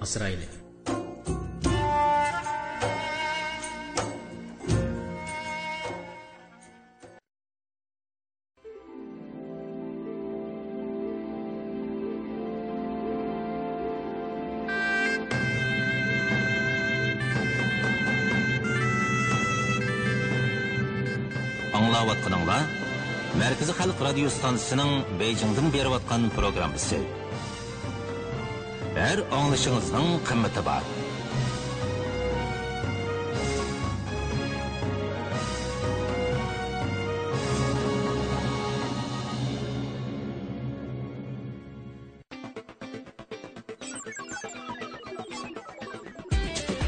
asrayli аңлаватқаныңла Мәркізі халық радио станциясының Бейжіңден беріп атқан программасы. Әр аңлышыңыздың қымметі бар.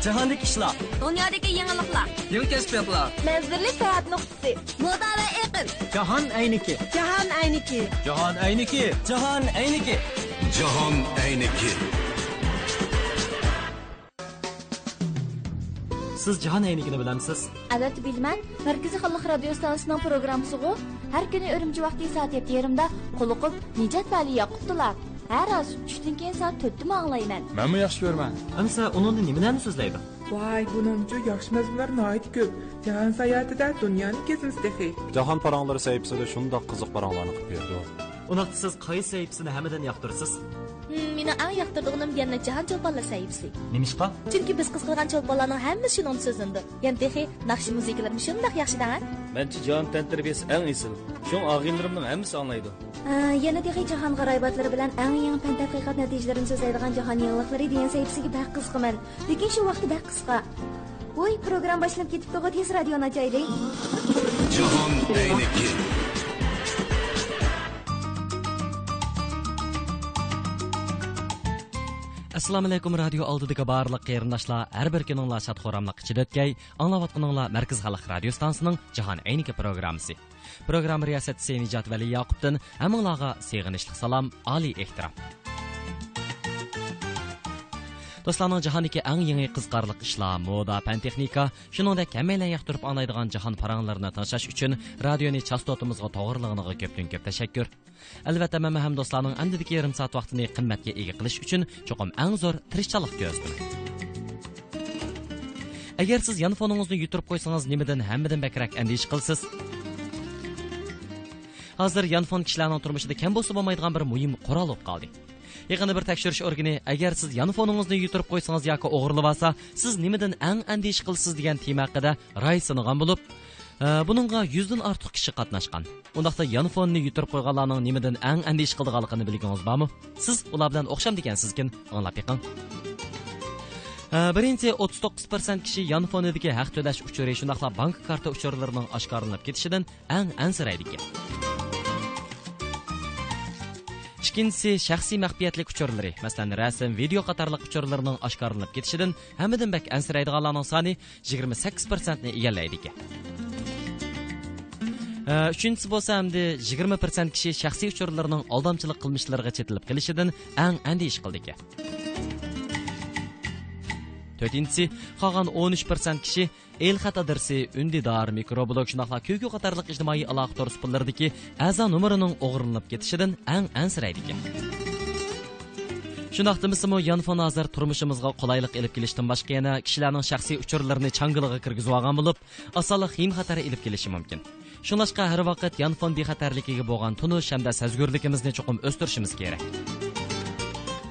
Cahandaki işler. Dünyadaki yenilikler. Yeni keşfiyatlar. Menzilli seyahat noktası. Moda ve iklim. Cahan Ayniki. Cahan Ayniki. Cahan Ayniki. Cahan Ayniki. Cahan Ayniki. Siz Cihan Cahan Aynikini bilemsiz? Evet bilmem. Merkezi Halk Radyo Stansiyonun programısı o. Her günü örümcü vakti saat 7.20'de kulukup Nicet Vali Yakuttular. Hər az düşdünkən saat 4-də ağlayım mən. Mən mi yaxşı görmən? Hə? Amsa onun da nimədən sözləyib? Vay, bununcu yaxşı məzmunlar nəhayət köp. Cahan səyahəti də dünyanı gezimiz dəxi. Cahan paranları səyibsə də şunu da qızıq paranlarını qıp verdi. Onaqda siz qayı səyibsini həmədən yaxdırırsınız? Meni eng yoqtirdig'im yana jahon cho'lponlar sayfisi nimishqa chunki biz qiz qilgan cho'lponlarning hammasi shuni so'zindi yana texi naqshi musiqalar shundoq yaxshi da Mənçə can təntirbiyəsi ən isil. Şun ağinlərimnin hamısı anlaydı. yana texi jahon g'aroybotlari bilan eng yangi fan tadqiqot natijalarini so'zlaydigan jahon yangilikları degan sayfisiga baq qiziqaman lekin shu vaqti baq qisqa voy program boshlab ketibdi tez radioni ochaylik Jahon ayniki. Assalomu alaykum radio oldidagi barliq qarindoshlar har bir kuninglar shod xo'ramliq ichida o'tgay anglayotganinglar markaz xalq radio stansiyaning jahon ayniki programmasi. Programma riyosatchisi nijat vali yoqubdin hammanglarga seg'inishli salom do'stlarning jahondagi eng yangi qiziqarli ishlar moda pan texnika shuningdek hammalar yoqtirib anglaydigan jahon paranglarini tanishlash uchun radioni chastotimizga to'g'riligiga ko'pdan ko'p tashakkur. Albatta mana ham do'stlarning andidagi yarim soat vaqtini qimmatga ega qilish uchun cho'qim eng zo'r tirishchalik ko'zdim agar siz yanfoningizni yutirib qo'ysangiz nimadan hammadan bakrak andish qilsiz? Hozir yanfon kishilarning turmushida kam bo'lsa bo'lmaydigan bir muhim qurol bo'lib qoldi. Yaqinda bir tekshirish organi agar siz yanfoningizni yuturib qo'ysangiz yoki o'g'irlab olsa siz nimadan ang andish qilsiz degan tema haqida ray sinagan bo'lib e, buningga yuzdan ortiq kishi qatnashgan. Undaqda yanfonni yuturib qo'yganlarning nimadan ang andish qilganligini bilgingiz bormi? Siz ular bilan o'xsham degansizkin anglab yiqing e, birinchi 39% kishi yanfonidagi haq to'lash uchuri shundoqla bank karta uchurlarining oshkorlanib ketishidan ang ansiraydi ekan. Ikkinchisi shaxsiy maxfiyatlik uchurlari masalan rasm video qatorliq uchurlarning oshkorlanib ketishidan hammadan bak ansiraydiganlarning soni 28 ni egallaydi ekan. Uchinchisi bo'lsa hamda 20 kishi shaxsiy uchurlarning aldamchilik qilmishlariga chetilib qilishidan ang andish qildi ekan. To'rtinchisi qolgan 13 kishi el xat adresi undidor mikroblog shundoqla ko'ku qatorliq ijtimoiy aloqa to'rspillardagi a'zo numerining o'g'irlanib ketishidan ang ansiraydi ekan shundoq demisimi yanfon hozir turmushimizga qulaylik ilib kelishdan boshqa yana kishilarning shaxsiy uchurlarini changiliga kirgizib olgan bo'lib osonlik xim xatari ilib kelishi mumkin. Shunlashqa har vaqt yanfon bexatarligiga bo'lgan tunish hamda sezgurligimizni cho'qim o'stirishimiz kerak.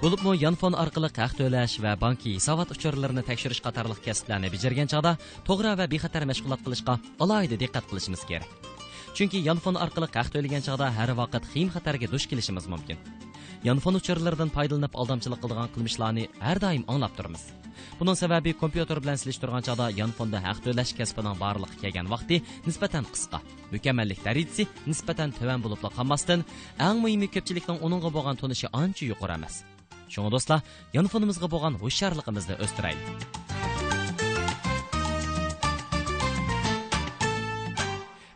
Bo'libmi yanfon orqali haq to'lash va banki hisobot uchurlarini tekshirish qatorliq kasblarni bajargan chog'da to'g'ri va bexatar mashg'ulot qilishga alohida diqqat qilishimiz kerak. Chunki yanfon orqali haq to'lagan chog'da har vaqt xim xatarga duch kelishimiz mumkin. Yanfon uchurlaridan foydalanib aldamchilik qilgan qilmishlarni har doim anglab turamiz. Buning sababi kompyuter bilan silishtirgan chog'da yanfonda haq to'lash kasbining borliqqa kelgan vaqti nisbatan qisqa. Mukammallik darajasi nisbatan tuvan bo'lib qolmasdan eng muhimi ko'pchilikning uningga bo'lgan tunishi ancha yuqori emas. Шуңа достар, янфонымызга болған һушьярлыгыбызны өстүрәйли.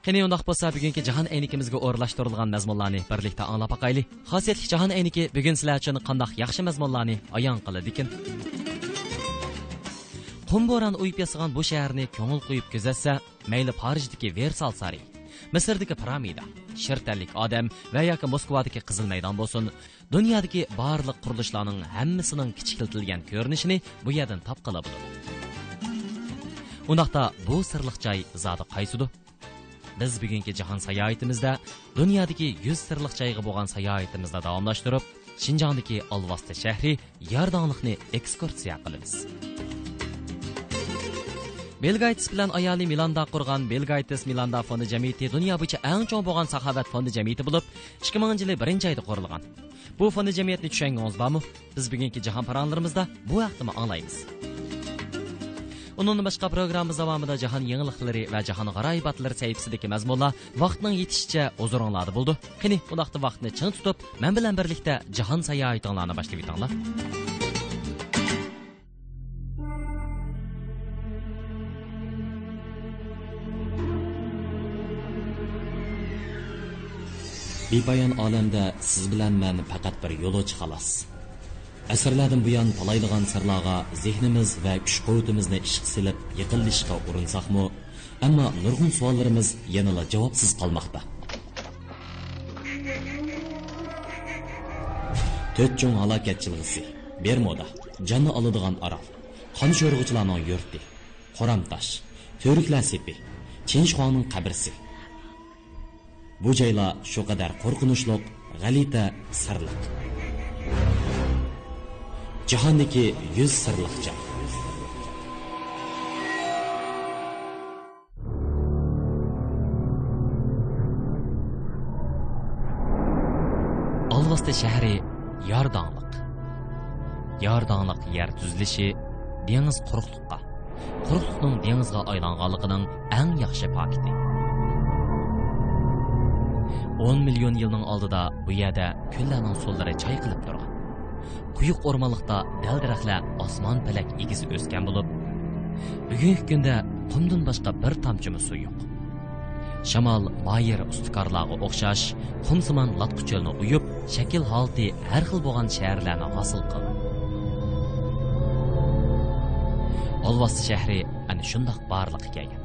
Қене ондақ болса, бүгінгі жаһан әйнекімізге орылаштырылған мәзмұнларны бірлікте аңлап бақайлы. Хасиетлік жаһан әйнекі бүгін сілер үшін қандақ яқшы мәзмұнларны аян қылады екен. Құмборан ұйып ясыған бұл шәһәрні көңіл құйып күзәтсе, мәйлі Париждегі Версаль сарайы misrdagi piramida shirtalik odam va yoki moskvadagi qizil maydon bo'lsin. Dunyodagi barliq qurilishlarning hammasining kichikiltilgan ko'rinishini bu yerdan topqila bo'ladi undaqda bu sirliq joy zodi qaysidir? Biz bugungi jahon sayohatimizda dunyodagi 100 sirliq joyga bo'lgan sayohatimizni davomlashtirib shinjongdagi olvosta shahri yordonliqni ekskursiya qilamiz. Belgaytis bilan ayoli milanda qurgan belgaytis milanda fondi jamiyati dunyo bo'yicha eng chong bo'lgan saxovat fondi jamiyati bo'lib 2000 yili birinchi oyda qurilgan bu fondi jamiyatni tushangingiz bormi biz bugungi jahon paranlarimizda bu haqda anglaymiz Onun boshqa programmamiz davomida jahon yangiliklari va jahon g'aroyibatlari sahifasidagi mazmunlar vaqtning yetishicha huzuringlarda bo'ldi. Qani, bu vaqtni ching tutib, men bilan birlikda jahon sayohatinglarni boshlab o'tinglar. Bepoyon olamda siz bilan men faqat bir yo'lovchi xolos. Asrlardan buyon talaydigan sirlarga zehnimiz va kuch quvvatimizni ishqa silib yiqilishga urinsaqmi? Ammo nurg'un savollarimiz yanala javobsiz qolmoqda. To'rt chung halokat chilg'isi bermoda jonni oladigan orol. Qoncho'rgichlarning yurti qoramtosh to'riklar sepi chinshxoning qabrsi bu joylar shu qadar qo'rqinchli g'alita sirliq. Jahondagi yuz sirliq joy. Olvosta shahri yordonliq. Yordonliq yer tuzilishi dengiz quruqliqqa quruqliqning dengizga aylanganligining eng yaxshi pakiti 10 million yilning oldida bu yerda kunlarning so'llari chayqilib turgan. Quyuq o'rmonliqda dal daraxtlar osmon palak egizi o'sgan bo'lib bugungi kunda qumdan boshqa bir tomchimi suv yo'q. Shamol moyir ustikorlarga o'xshash qumsimon latqu cho'lni uyib shakl holti har xil bo'lgan shaharlarni hosil qildi. Olvosti shahri ana shundoq borliq kelgan.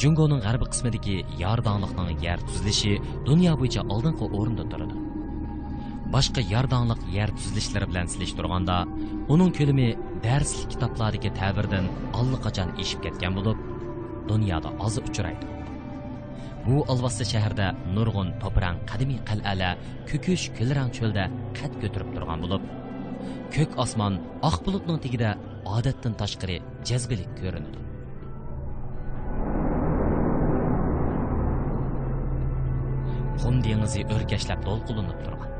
Jungoning g'arbiy qismidagi yordonliqning yer tuzilishi dunyo bo'yicha oldingi o'rinda turadi. Boshqa yordonliq yer tuzilishlari bilan silishtirganda uning ko'lami darslik kitoblardagi ta'birdan allaqachon eshib ketgan bo'lib dunyoda oz uchraydi. Bu olvosta shaharda nurg'un to'pran qadimiy qal'alar ko'kish kulrang cho'lda qad ko'tarib turgan bo'lib ko'k osmon oq bulutning tagida odatdan tashqari jazbilik ko'rinadi. Qum dengizi o'rkashlab to'lqinlanib turgan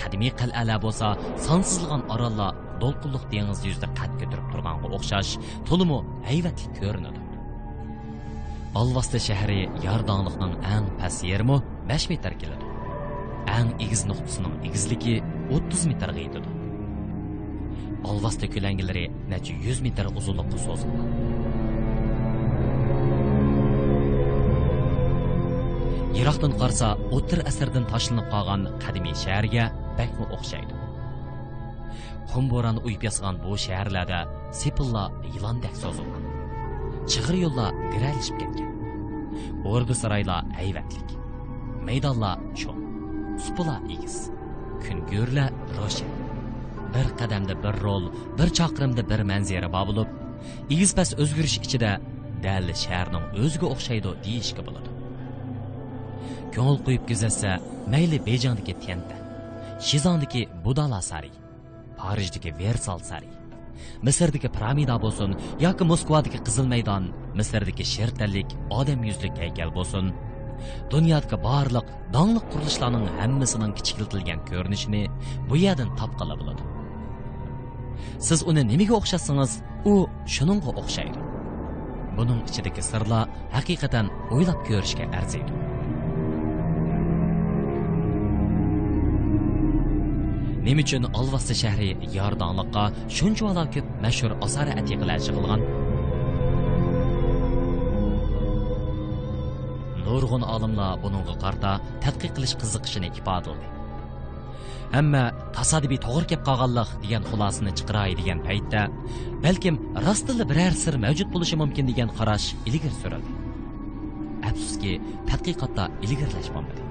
qadimiy qal'alar bo'lsa sonsizlagan orollar to'lqinliq dengiz yuzida qad ko'tarib turganga o'xshash to'limu hayvatli ko'rinadi. Olvosta shahri yordonliqning eng past yermi 5 metr keladi. Eng egiz nuqtasining egizligi 30 metrga yetadi. Olvosta ko'langilari necha 100 metr uzunlikqa so'zilgan Ирақтан қарса, Оттыр әсірден ташылынып қалған қадими шәһәрге бәкме оқшайды. Құм бораны ұйып ясаған бұл шәһәрлерде сепилла йыландәк созылған. Чығыр жолла гірәлішіп кеткен. Орды сарайла әйвәтлік. Мейданла чоң. Сұпыла егіз. Күнгөрлә рошен. Bir qadamda bir rol, bir chaqirimda bir manzara bor bo'lib, egizpas o'zgarish ichida dal shaharning o'ziga o'xshaydi deyishga bo'ladi. Ko'ngil qo'yib kuzatsa mayli bejondagi tenta shizondagi budala sari parijdagi versal sari. Misrdagi piramida bo'lsin yoki moskvadagi qizil maydon misrdagi shertalik odam yuzlik haykal bo'lsin. Dunyodagi barliq donliq qurilishlarning hammasining kichikiltilgan ko'rinishini bu yerdan topqila bo'ladi. Siz uni nimaga o'xshatsangiz u shuningga o'xshaydi. Buning ichidagi sirlar haqiqatan o'ylab ko'rishga arziydi. Nima uchun olvosta shahri yordonliqqa shunchalar ko'p mashhur osara atiqalar yig'ilgan nurg'un olimlar buningga qarta tadqiq qilish qiziqishini ifodaladi ammo tasodifiy to'g'ri kelib qolganliq degan xulosani chiqiray degan paytda balkim rostila biror sir mavjud bo'lishi mumkin degan qarash ilgari surildi. Afsuski tadqiqotda ilgirlashmadi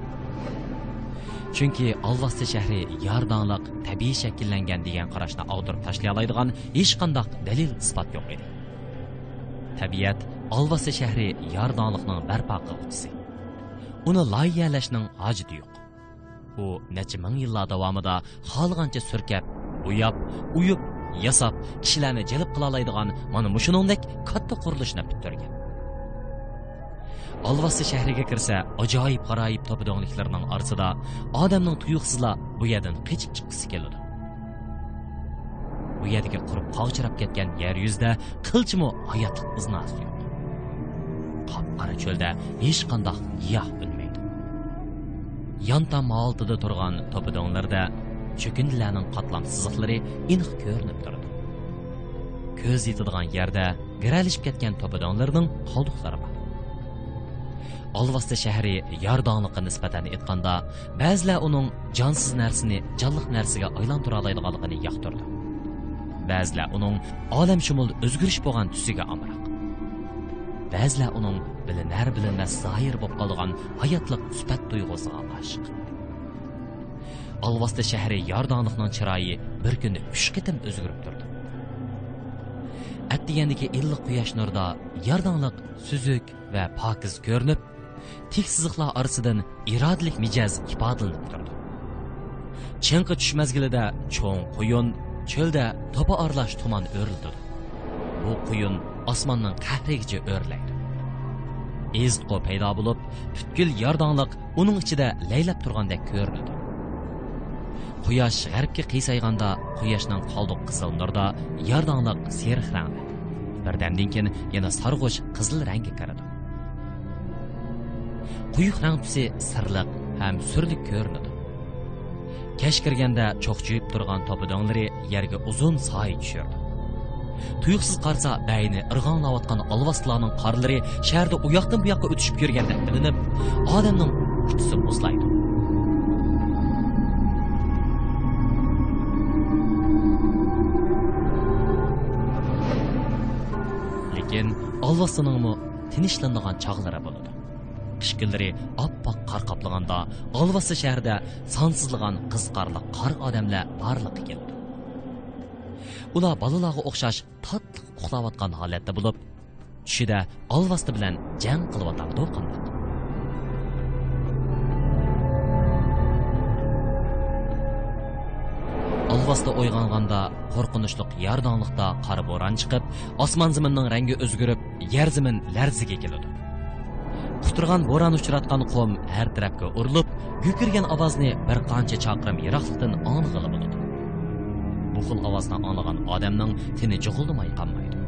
chunki alvasti shahri yordonliq tabiiy shakllangan degan qarashni og'dirib tashlay oladigan hech qanday dalil isbot yo'q edi. Tabiat alvasti shahri yordonliqning barpo qiluvchisi uni loyihalashning hojati yo'q. U necha ming yillar davomida xohlagancha surkab bo'yab uyib yasab kishilarni jalb qila oladigan mana mushuningdek katta qurilishni bitirgan olvosti shahriga kirsa ajoyib g'aroyib topidonliklarning orasida odamning tuyuqsizla bu yerdan qechib chiqqisi keladi bu yerdagi qurib qovchirab ketgan yer yuzida qilchimi hayotlik iznasi yo'q. Qop qora cho'lda hech qandoq giyoh unmaydi yontam oltida turgan topidonlarda cho'kindilarning qatlam siziqlari iniq ko'rinib turdi ko'z yetadigan yerda giralishib ketgan topidonlarning qoldiqlari bor. Olvasta shahri yordonliqqa nisbatan aytganda ba'zilar uning jonsiz narsani jonliq narsaga aylantira oladiganligini yoqtirdi ba'zilar uning olamshumul o'zgarish bo'lgan tusiga amroq ba'zilar uning bilinar bilinmas zohir bo'lib qolgan hayotliq sifat tuyg'usiga oshiq olvasta shahri yordonliqning chiroyi bir kuni uch qitim o'zgarib turdi atdigandagi illiq quyosh nurida yordonliq suzuk va pokiz ko'rinib tik siziqlar orasidan irodalik mijaz ifodalanib turdi. Chinqi tush mazgilida cho'ng quyun cho'lda topa orlash tuman o'rildi bu quyun osmonning qahrigicha o'rlaydi. Ezqo paydo bo'lib butkul yordonliq uning ichida laylab turgandek ko'rinadi. Quyosh g'arbga qiysag'anda quyoshning qoldiq qizil nurda yordonliq seriq rangda birdamdan keyin yana sarg'ush qizil rangga kiradi quyuq rang tusi sirliq ham surlik ko'rinadi. Kech kirganda cho'qchiyib turgan topidonlari yerga uzun soy tushirdi. Tuyuqsiz qarsa bayni irg'onlayotgan olvoslarning qorlari shaharda u yoqdan bu yoqqa o'tishib yurganda bilinib odamning uchisi muzlaydi. Lekin olvasiningmi tinchlanadigan chog'lari bo'ladi. Qish kunlari oppoq qor qoplaganda olvasi shahrida sonsizlagan qizqarli qor odamlar borliqqa keldi ular bolalarga o'xshash tatliq uxlayotgan holatda bo'lib tushida olvasti bilan jang qilyotadi qandoq басты ойғанғанда қорқыныштық яр даңлықта қар боран шығып, осман зымынның рәңгі өзгеріп, ер зімін ләрзіге келеді. Құтырған боран ұшыратқан қом әр тарапқа ұрылып, көкірген авазны бір қанша шақырым ерақтықтан аңғылы болады. Бұл қыл аваздан адамның тіні жығылдымай қанмайды.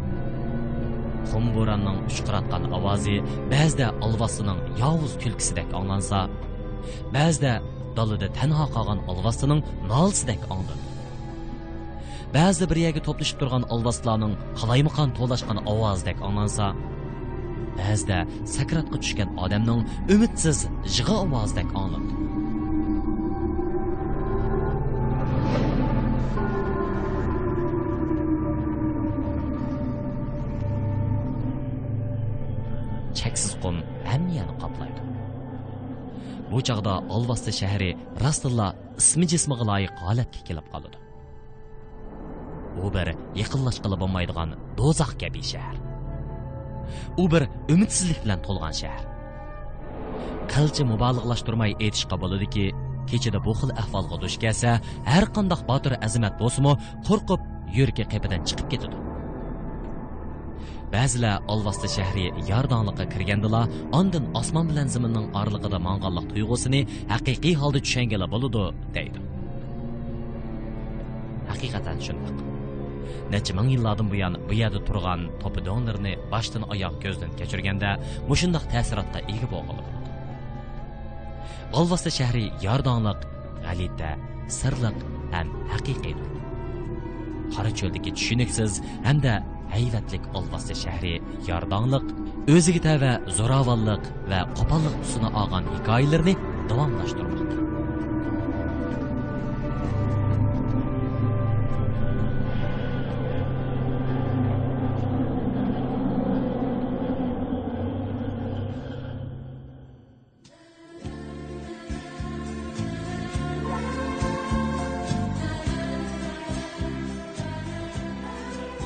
Қом боранның ұшқыратқан авазы бәзді алвасының яуыз күлкісідек аңланса, бәзді далыды tanho қалған алвасының nolsidek ongladi ba'zi bir yerga to'plashib turgan olvoslarning qalaymaqon to'lashgan ovozdek anglansa ba'zida sakratga tushgan odamning umidsiz jig'i ovozdek anglandi cheksiz qum hammiyani qoplaydi. Bu chog'da olvasti shahri rostilla ismi jismiga loyiq holatga kelib qoladi. U bir yaqinlashqili bo'lmaydigan do'zax kabi shahar. U bir umidsizlik bilan to'lgan shahar. Qilcha mubolag'lashtirmay aytishga bo'ladiki kechada bu xil ahvolga duch kelsa har qandoq botir azimat bo'lsimi qo'rqib yuragi qepidan chiqib ketadi. Ba'zilar olvasti shahri yordonliqqa kirgandilar ondin osmon bilan zaminning orlig'ida mong'onliq tuyg'usini haqiqiy holda tushangala bo'ladi deydi. Haqiqatan shundoq necha ming yillardan buyon bu yerda turgan topidonlarni boshdan oyoq ko'zdan kechirganda mushundoq ta'sirotga ega bo'lg'ili bo'ladi shahri yordonliq g'alita sirliq ham haqiqiydir qora cho'ldagi tushuniksiz hamda hayvatlik olvasta shahri yordonliq o'ziga tava zo'ravonlik va qo'pollik tusini olgan hikoyalarni davomlashtirmoqda.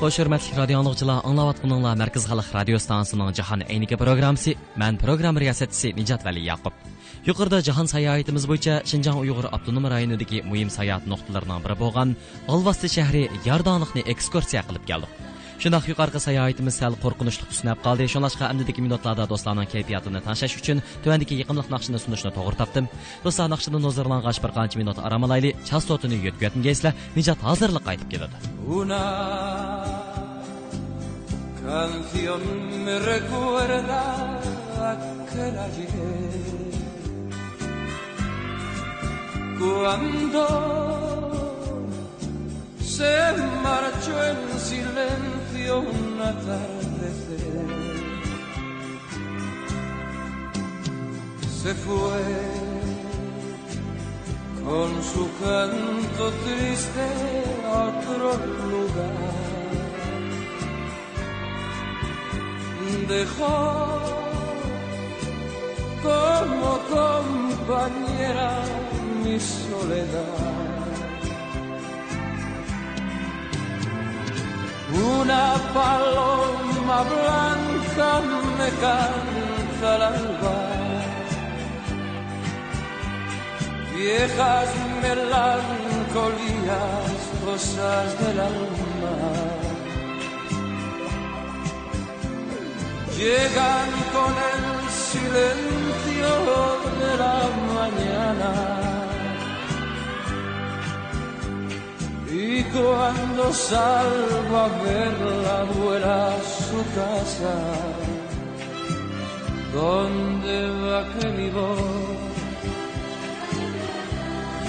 Xo'sh, hurmatli radio anglag'uchilar, anglayotganinglar Markaz xalq radio stansiyaning jahon ayniki programmasi. Men program riyosatchisi Nijat Vali Yaqub. Yuqorida jahon sayohatimiz bo'yicha Shinjang Uyg'ur avtonom rayonidagi muhim sayohat nuqtalarining biri bo'lgan Alvasti shahri Yordonliqni ekskursiya qilib keldik. Shundoq yuqorqi sayohatimiz sal qo'rqinchli tusnab qoldi. Shunlashqa amdidagi minutlarda do'stlarning kayfiyatini tanishish uchun tuvandagi yiqimli naqshini sunishni to'g'ri topdim. Do'stlar naqshini nozarlangach bir qancha minut aromalayli, chastotini yetgatgaysizlar. Nijat hozirlik qaytib keladi. Una canción me recuerda aquel ayer cuando se marchó en silencio un atardecer. Se fue con su canto triste a otro lugar. Dejó como compañera mi soledad. Una paloma blanca me canta al alba. Viejas melancolías, cosas del alma. Llegan con el silencio de la mañana. Y cuando salgo a verla vuela a su casa, donde va que mi voz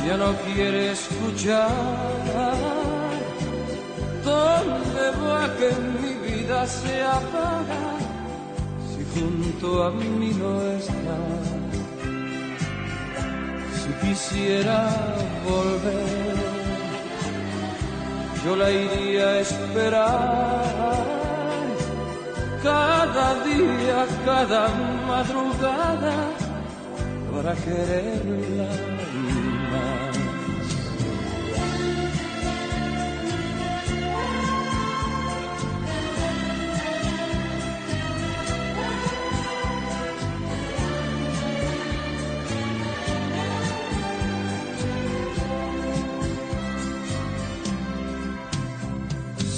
ya no quiere escuchar, donde va que mi vida se apaga, si junto a mí no está, si quisiera volver yo la iría a esperar. Cada día, cada madrugada para quererla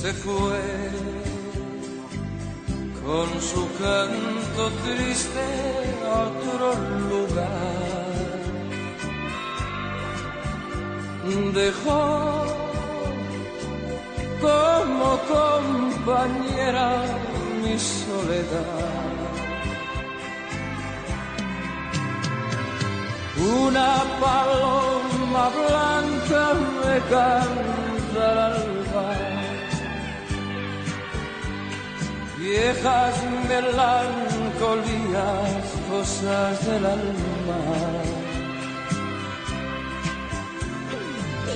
se fue con su canto triste a otro lugar. Dejó como compañera mi soledad. Una paloma blanca me canta viejas melancolías, cosas del alma.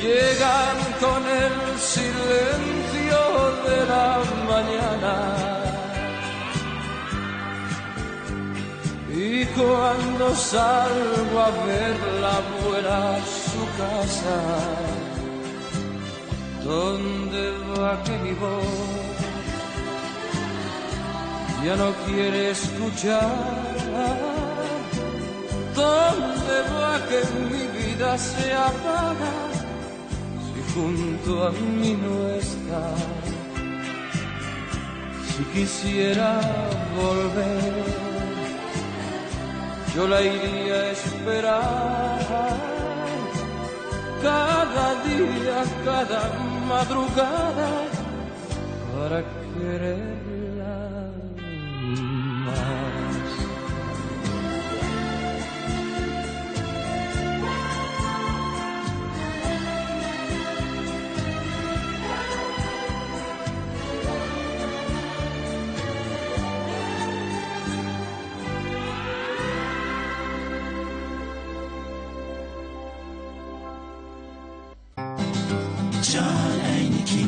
Llegan con el silencio de la mañana. Y cuando salgo a verla vuela a su casa, donde va que mi voz ya no quiere escuchar. ¿Dónde va que mi vida se apaga si junto a mí no está? Si quisiera volver, yo la iría a esperar. Cada día, cada madrugada, para quererla John Ainike.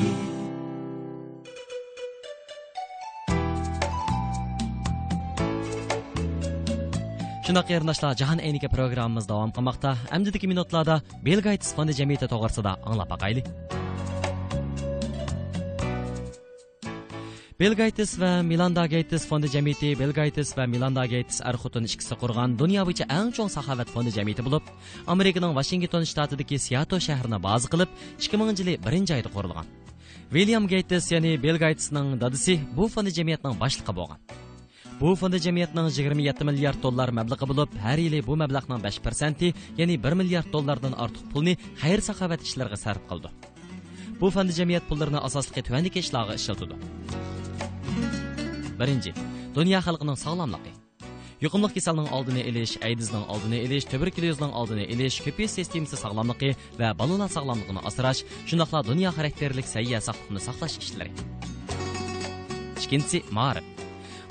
Shundoq qarindoshlar, Jahon ayniki programmamiz davom qilmoqda. Amdidagi minutlarda Bill Gates fondi jamiyati to'g'risida anglab Bill Gates va Melinda Gates fondi jamiyati Bill Gates va Melinda Gates er ikkisi qurgan dunyo bo'yicha eng chong saxovat fondi jamiyati bo'lib, Amerikaning Washington shtatidagi Seattle shahrini bazi qilib, 2000 yili 1 oyda qurilgan. William Gates ya'ni Bill Gatesning dadisi bu fondi jamiyatining boshlig'i bo'lgan. Bu fondi jamiyatining 27 milliard dollar mablag'i bo'lib, har yili bu mablag'ning 5%, ya'ni 1 milliard dollardan ortiq pulni xayr saxovat ishlariga sarf qildi. Bu fondi jamiyat pullarini asosli tuvandagi ishlarga ishlatadi. Birinchi dunyo xalqining sog'lomligi. Yuqumli kasalning oldini olish aydizning oldini olish tuberkulyozning oldini olish ko'pish sistemasi sog'lomligi va bolalar sog'lomligini asrash shundoqla dunyo xarakterlik sayya sog'liqni saqlash ishlari. Ikkinchisi ma'rif.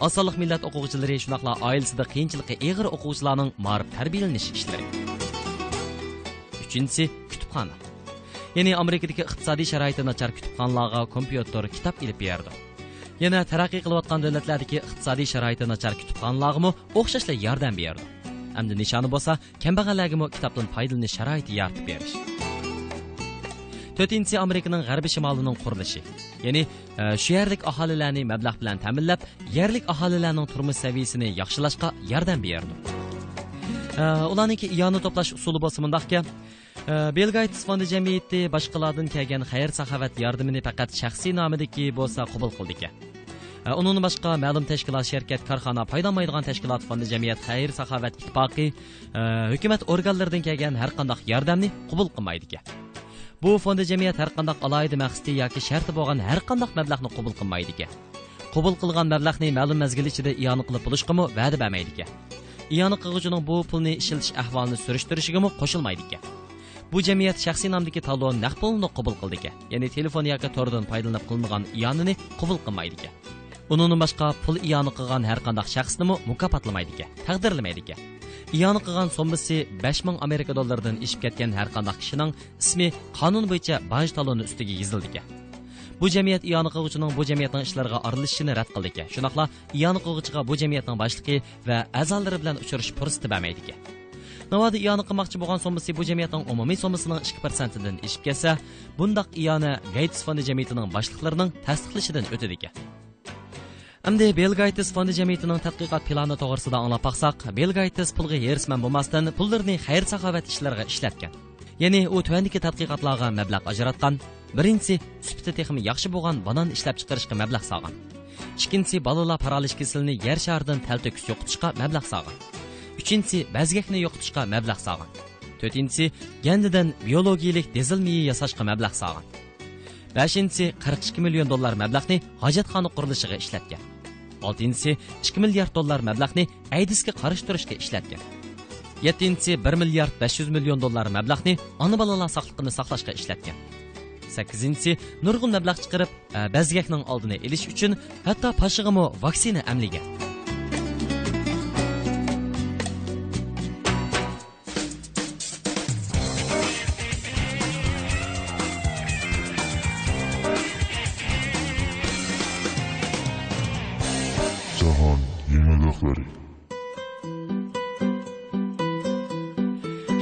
Osonliq millat o'quvchilari shundoqla oilasida qiyinchiligi eg'ir o'quvchilarning ma'rif tarbiyalanish ishlari. Uchinchisi kutubxona. Ya'ni amerikadagi iqtisodiy sharoiti nachar kutubxonalarga kompyuter kitob ilib berdi. Yana taraqqiy qilayotgan davlatlardagi iqtisodiy sharoiti nachar kutubxonalargami o'xshashla yordam berdi. Hamda nishoni bo'lsa kambag'allargami kitobdan foydalanish sharoiti yaratib berish. To'rtinchisi amerikaning g'arbiy shimolining qurilishi. Ya'ni e, shu yerlik aholilarni mablag' bilan ta'minlab yerlik aholilarning turmush saviyasini yaxshilashga yordam berdi. E, ularniki iyoni to'plash usuli bo'lsa mundaqki e, Bill Gates fondi jamiyati boshqalardan kelgan xayr saxovat yordamini faqat shaxsiy nomidagi bo'lsa qabul qildi ekan. Э, undan boshqa ma'lum tashkilot sherkat korxona foydalanmaydigan tashkilot fondi jamiyat xayr saxovat ittifoqi э, hukumat organlaridan kelgan har qanday yordamni qabul qilmaydi ekan. Bu fondi jamiyat har qanday alohida maqsadi yoki sharti bo'lgan har qanday mablag'ni qabul qilmaydi ekan. Qabul qilgan mablag'ni ma'lum mazgil ichida iyoni qilib bo'lishgami va'da bermaydi ekan. Iyoni qilg'uchining bu pulni ishlatish ahvolini surishtirishigami qo'shilmaydi ekan. Bu jamiyat shaxsiy nomdagi talon naq pulni qabul qildi ekan ya'ni telefon yoki tordan foydalanib qilmagan iyonini qabul qilmaydi ekan undan boshqa pul iyoni qilgan har qanday shaxsnimi mukofotlamaydi ekan taqdirlamaydi ekan iyoni qilgan sommasi 5000 amerika dollaridan ishib ketgan har qanday kishining ismi qonun bo'yicha baj taloni ustiga yozildi ekan bu jamiyat iyoni qilg'uchining bu jamiyatning ishlariga aralashishini rad qildi ekan shundoqla iyoni qilg'uchiga bu jamiyatning boshlig'i va a'zolari bilan uchrashish fursati bermaydi ekan navoda iyoni qilmoqchi bo'lgan sommasi bu jamiyatning umumiy sommasining 2 dan ishib ketsa bundoq iyoni gates fondi jamiyatining boshliqlarining tasdiqlashidan o'tadi ekan Әмді Bill Gates fondi jamiyatining tadqiqot plani to'g'risida anglab baqsaq, Bill Gates pulga yerisman bo'lmasdan pullarni xayr saxovat ishlariga ishlatgan. Ya'ni u tuvandagi tadqiqotlarga mablag' ajratgan. Birinchisi, sifati texmi yaxshi bo'lgan banan ishlab chiqarishga mablag' solgan. Ikkinchisi, bolalar paralish kasalini yer sharidan taltokus yo'qotishga mablag' solgan. Uchinchisi, bazgakni yo'qotishga mablag' solgan. To'rtinchisi, gandidan biologiyalik dizel miyi yasashga mablag' solgan. beshinchisi qirq ikki million dollar mablag'ni hojatxona qurilishiga ishlatgan oltinchisi ikki milliard dollar mablag'ni aydisga qarshi turishga ishlatgan yettinchisi bir milliard besh yuz million dollar mablag'ni ona bolalar sog'liqini saqlashga ishlatgan sakkizinchisi nurg'un mablag' chiqarib e, bazgakning oldini olish uchun hatto pashig'imi vaksina amligan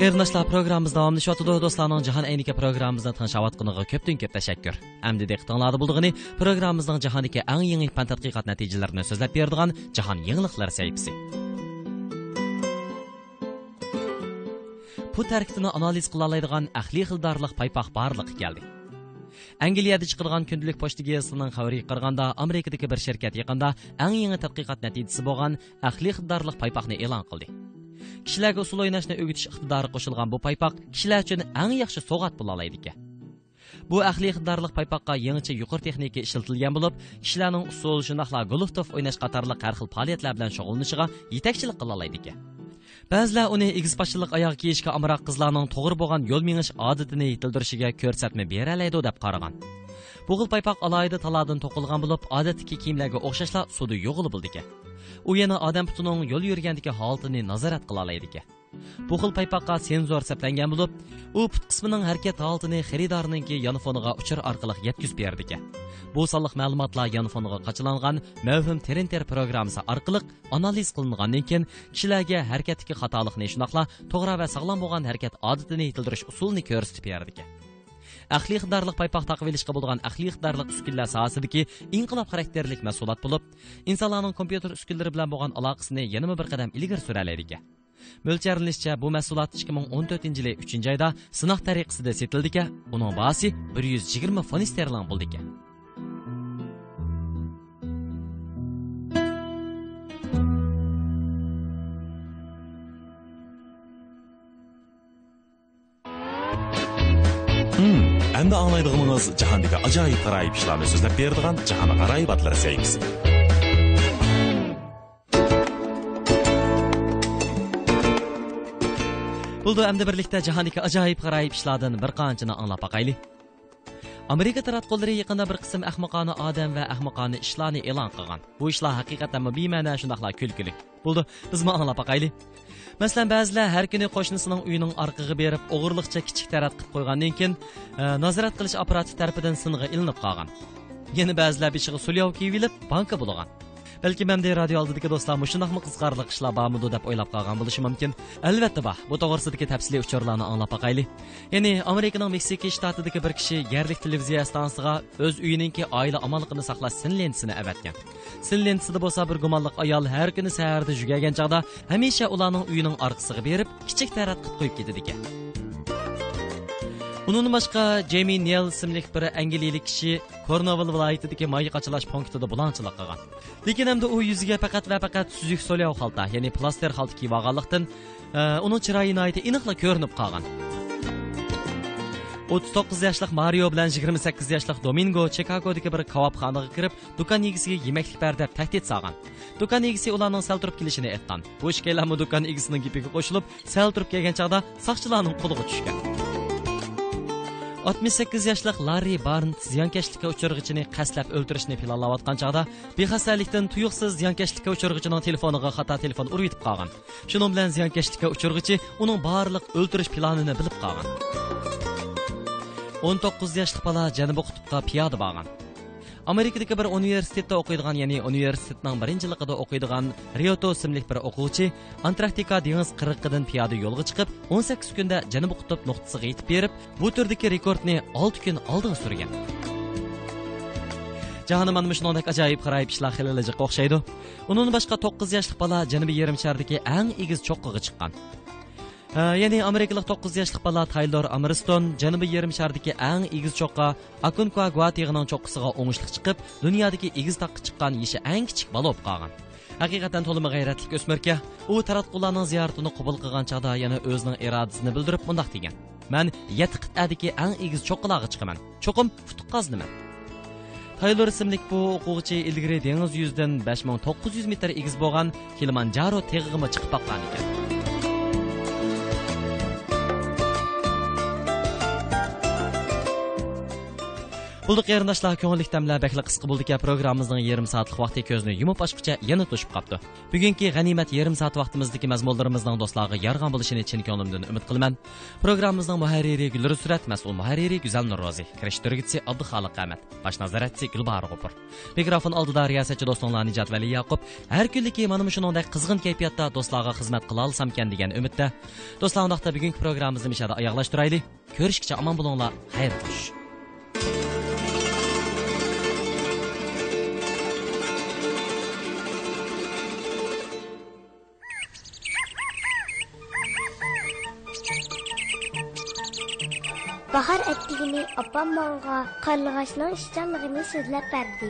Qarindoshlar programmamiz davomlashyotidi. Do'stlarning jahon ayniki programmamizni tanishayotganiga ko'pdan ko'p tashakkur. Endi diqqatinglarda bo'ldig'ini programmamizning jahondagi eng yangi fan tadqiqot natijalarini so'zlab beradigan jahon yangiliklari sayfisi. Bu tarkibni analiz анализ oladigan әхли xildorlik пайпах барлык келди. Angliyada chiqargan kundalik pochta gazetining xabariga qaraganda, Amerikadagi bir shirkat yaqinda eng yangi tadqiqot natijasi bo'lgan ahli xildorlik paypoqni e'lon qildi. kishilarga usul o'ynashni o'rgatish iqtidori qo'shilgan bu paypoq kishilar uchun eng yaxshi sovg'at bo'la oladi bu ahli iqtidorli paypoqqa yangicha yuqori texnika ishlatilgan bo'lib kishilarning usul shundoqla goluftov o'ynash qatorliq har xil faoliyatlar bilan shug'ullanishiga yetakchilik qila oladi ba'zilar uni egiz boshchilik oyoq kiyishga amroq qizlarning to'g'ri bo'lgan yo'l mingish odatini yetildirishiga ko'rsatma beralaydi deb qaragan. Bu xil paypoq alohida taladan to'qilgan bo'lib odatdagi kiyimlarga o'xshashla suvda yo'g'il bo'ldi ekan u yana odam putining yo'l yurgandagi holatini nazorat qila oladi ekan bu xil paypoqqa senzor saplangan bo'lib u put qismining harakat holatini xaridorninki yonfoniga uchir orqali yetkazib berdiki bu sonliq ma'lumotlar yonfoniga qachilangan mavhum terinter programmasi orqali analiz qilingandan keyin kishilarga harakatdagi xatolikni shundoqla to'g'ri va sog'lom bo'lgan harakat odatini yetildirish usulini ko'rsatib berdiki ekan. Aqliy iqtidorlik paypoq taqib olishga bo'lgan aqliy iqtidorlik uskunlar sohasidagi inqilob xarakterlik mahsulot bo'lib insonlarning kompyuter uskunlari bilan bo'lgan aloqasini yana bir qadam ilgari suralaydi Мөлчәрлешчә бу мәхсулат 2014 елы 3 айда сынақ тәріқсіде сетілді ке, бұның бағасы 120 фон стерлан болды ке. Әмді аңлайдығымыңыз жаһандығы ажайып қарайып ішіланы сөздеп бердіған жаһаны қарайып атлар сәйімсі. Buldu әмді birlikdə jahondagi ajoyib g'aroyib ishlardan bir qanchani anglab baqayli. Amerika taratqullari yaqinda bir qism ahmoqona odam va ahmoqona ishlarni e'lon qilgan. Bu ishlar haqiqatan bema'ni shundaqla kulgili. Buldu, biz ma anglab baqayli. Masalan, ba'zilar har kuni qo'shnisining uyining orqaga berib, o'g'irliqcha kichik tarat qilib qo'ygandan keyin nazorat qilish apparati tarafidan sing'i ilinib qolgan. Yana ba'zilar beshig'i sulyov kiyib olib, Бәлки мәмдә радио алдыдагы достарым шунакмы кызгарлык эшләр бармыды дип ойлап калган булышы мөмкин. Әлбәттә бар. Бу тогырсыдагы тәфсилий учурларны аңлап бакайлы. Яни Американың Мексика штатыдагы бер кеше ярлык телевизия станциясына өз үйенеңки аила аманлыгын саклаш син лентасына әвәткән. Син лентасында булса бер гуманлык аял һәр көне сәһәрдә жүгәгән чагда һәмишә уларның үйенең аркысыга берип, кичек тәрәт кып куйып китә дигән. Bunun başqa Jamie Neal ismli bir angliyalik kishi Cornwall viloyatidagi may qachalash punktida bulanchilik qilgan. Lekin hamda u yuziga faqat va faqat suzuk so'lyov xalta, ya'ni plaster xalta kiyib olganlikdan eh, uning chiroyi noyati iniqla ko'rinib qolgan. 39 yoshlik Mario bilan 28 yoshlik Domingo Chikagodagi bir kebabxonaga kirib, do'kon egasiga yemaklik ber deb tahdid solgan. Do'kon egasi ularning sal turib kelishini aytgan. Bu ishkaylarmi do'kon egasining gapiga qo'shilib, sal turib kelgan chaqda soqchilarning qo'liga tushgan. 68 yoshli Larry Barnes ziyonkashlikka uchirg'ichini qaslab o'ldirishni planlayotgan chog'da bexastalikdan tuyuqsiz ziyonkashlikka uchirg'ichining telefoniga xato telefon urib yetib qolgan. Shuning bilan ziyonkashlikka uchirg'ichi uning barliq o'ldirish planini bilib qolgan. 19 yoshli bola Janubiy qutbga piyoda borgan. Amerikadagi bir universitetda o'qiydigan ya'ni universitetning birinchi yilida o'qiydigan rioto ismli bir o'quvchi antarktika dengiz qirg'iqidan piyoda yo'lga chiqib 18 kunda janubiy qutb nuqtasiga yetib berib bu turdagi rekordni 6 kun oldin surgan. Jahoni mana shunday ajoyib qarayib ishlar xililijiga o'xshaydi. Undan boshqa 9 yoshli bola janubiy yarim shardagi eng egiz cho'qqiga chiqqan. Ya'ni amerikalik to'qqiz yoshli bola taylor amriston janubiy yarim shardagi eng egiz cho'qqa akunkua guatig'ining cho'qqisiga o'ngishli chiqib dunyodagi egiz taqqa chiqqan yeshi eng kichik bola bo'lib qolgan haqiqatan to'lima g'ayratli o'smirka u taratqularning ziyoratini qabul qilgan chog'da yana o'zining irodasini bildirib mundoq degan man yetti qit'adagi eng egiz cho'qqilarga chiqaman cho'qim futuq Taylor ismli bu o'quvchi ilgari dengiz yuzidan 5900 metr egiz bo'lgan Kilimanjaro teg'ig'ima chiqib boqqan ekan. Bulduk qarindoshlar ko'ngillik damlar bakli qisqa bo'ldi programmamizning yarim soatlik vaqti ko'zni yumib ochqicha yana to'shib qapti Bugungi g'animat yarim soat vaqtimizdagi mazmunlarimizning do'stlarga yarg'an bo'lishini chin ko'nglimdan umid qilaman. Programmamizning muharriri Gulru Surat, mas'ul muharriri Guzal Nurrozi, kirishtirgitsi Abduxoliq Ahmad, bosh nazoratchi Gulbar G'upur. Mikrofon oldida riyosatchi do'stlar Nijat Vali Yaqub har kunliki mana shuningdek qizg'in kayfiyatda do'stlarga xizmat qila olsamkan degan umidda. Do'stlar, undaqda bugungi programmamizni mishada oyoqlashtiraylik. Ko'rishgacha omon bo'linglar. Xayr qo'sh. Bahar etdigini opam manga qarlığaçның işcanlığını sözləb berdi.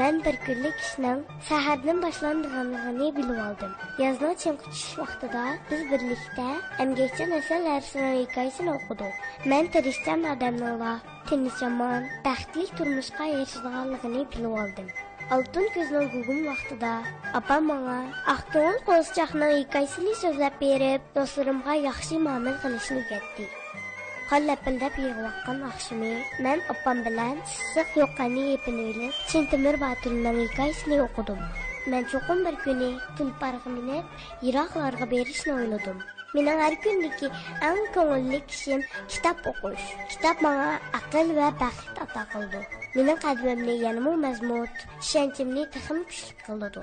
Mən bir günlük işning sahardan boshlanganligini bilib oldim. Yozning chimqitish vaqtida biz birlikda emgakchi nasllar hikoyasini o'qidik. Men tirishchan odamlar tinchomon, baxtli turmushga erishganligini bilib oldim. Altın ko'zning gugum vaqtida opam menga Aqto'l qo'zchoqning hikoyasini so'zlab berib, do'stlarimga yaxshi muomala qilishni o'rgatdi. Qan lapildab yig'voqqan oqshimi men opam bilan issiq yoqqani epini ilib chintimir botirning hikoyasini o'qidim. Men cho'qim bir kuni tulparga minib yiroqlarga berishni o'yladim. Mening har kundagi eng ko'ngilli ishim kitob o'qish kitob menga aql va baxt ato qildi. Mening qalbimni yanama mazmut ishonchimni taxim kuchli qildi.